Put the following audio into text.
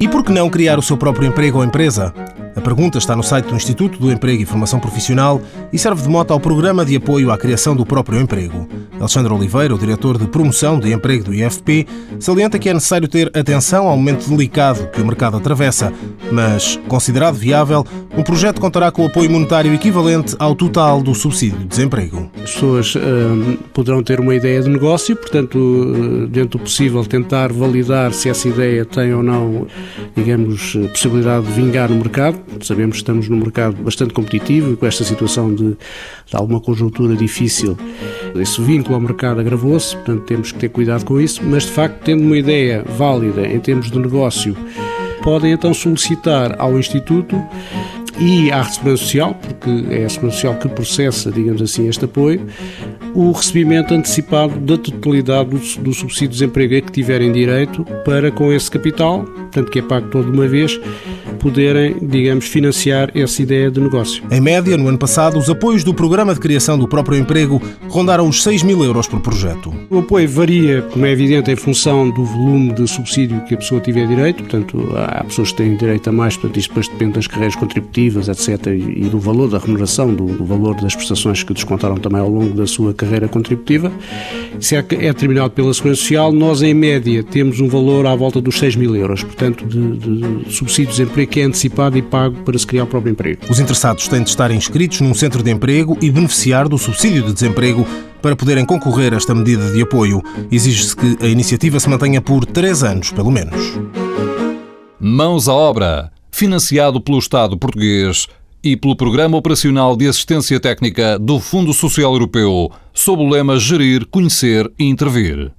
E por que não criar o seu próprio emprego ou empresa? A pergunta está no site do Instituto do Emprego e Formação Profissional e serve de moto ao Programa de Apoio à Criação do Próprio Emprego. Alexandre Oliveira, o diretor de promoção de emprego do IFP, salienta que é necessário ter atenção ao momento delicado que o mercado atravessa, mas, considerado viável, um projeto contará com o apoio monetário equivalente ao total do subsídio de desemprego. As pessoas uh, poderão ter uma ideia de negócio, portanto, uh, dentro do possível, tentar validar se essa ideia tem ou não, digamos, possibilidade de vingar no mercado. Sabemos que estamos num mercado bastante competitivo e com esta situação de, de alguma conjuntura difícil, esse vínculo ao mercado agravou-se, portanto, temos que ter cuidado com isso, mas de facto, tendo uma ideia válida em termos de negócio, podem então solicitar ao Instituto e à Segurança Social, porque é a Segurança Social que processa, digamos assim, este apoio, o recebimento antecipado da totalidade do, do subsídio de desemprego a que tiverem direito para, com esse capital, tanto que é pago toda uma vez, poderem, digamos, financiar essa ideia de negócio. Em média, no ano passado, os apoios do Programa de Criação do Próprio Emprego rondaram os 6 mil euros por projeto. O apoio varia, como é evidente, em função do volume de subsídio que a pessoa tiver direito, portanto, há pessoas que têm direito a mais, portanto, isto depois depende das carreiras contributivas, etc., e do valor da remuneração, do, do valor das prestações que descontaram também ao longo da sua carreira contributiva. Se é, é determinado pela Segurança Social, nós, em média, temos um valor à volta dos 6 mil euros, portanto, de, de subsídio de desemprego que é antecipado e pago para se criar o próprio emprego. Os interessados têm de estar inscritos num centro de emprego e beneficiar do subsídio de desemprego para poderem concorrer a esta medida de apoio. Exige-se que a iniciativa se mantenha por três anos, pelo menos. Mãos à obra. Financiado pelo Estado português e pelo Programa Operacional de Assistência Técnica do Fundo Social Europeu, sob o lema Gerir, Conhecer e Intervir.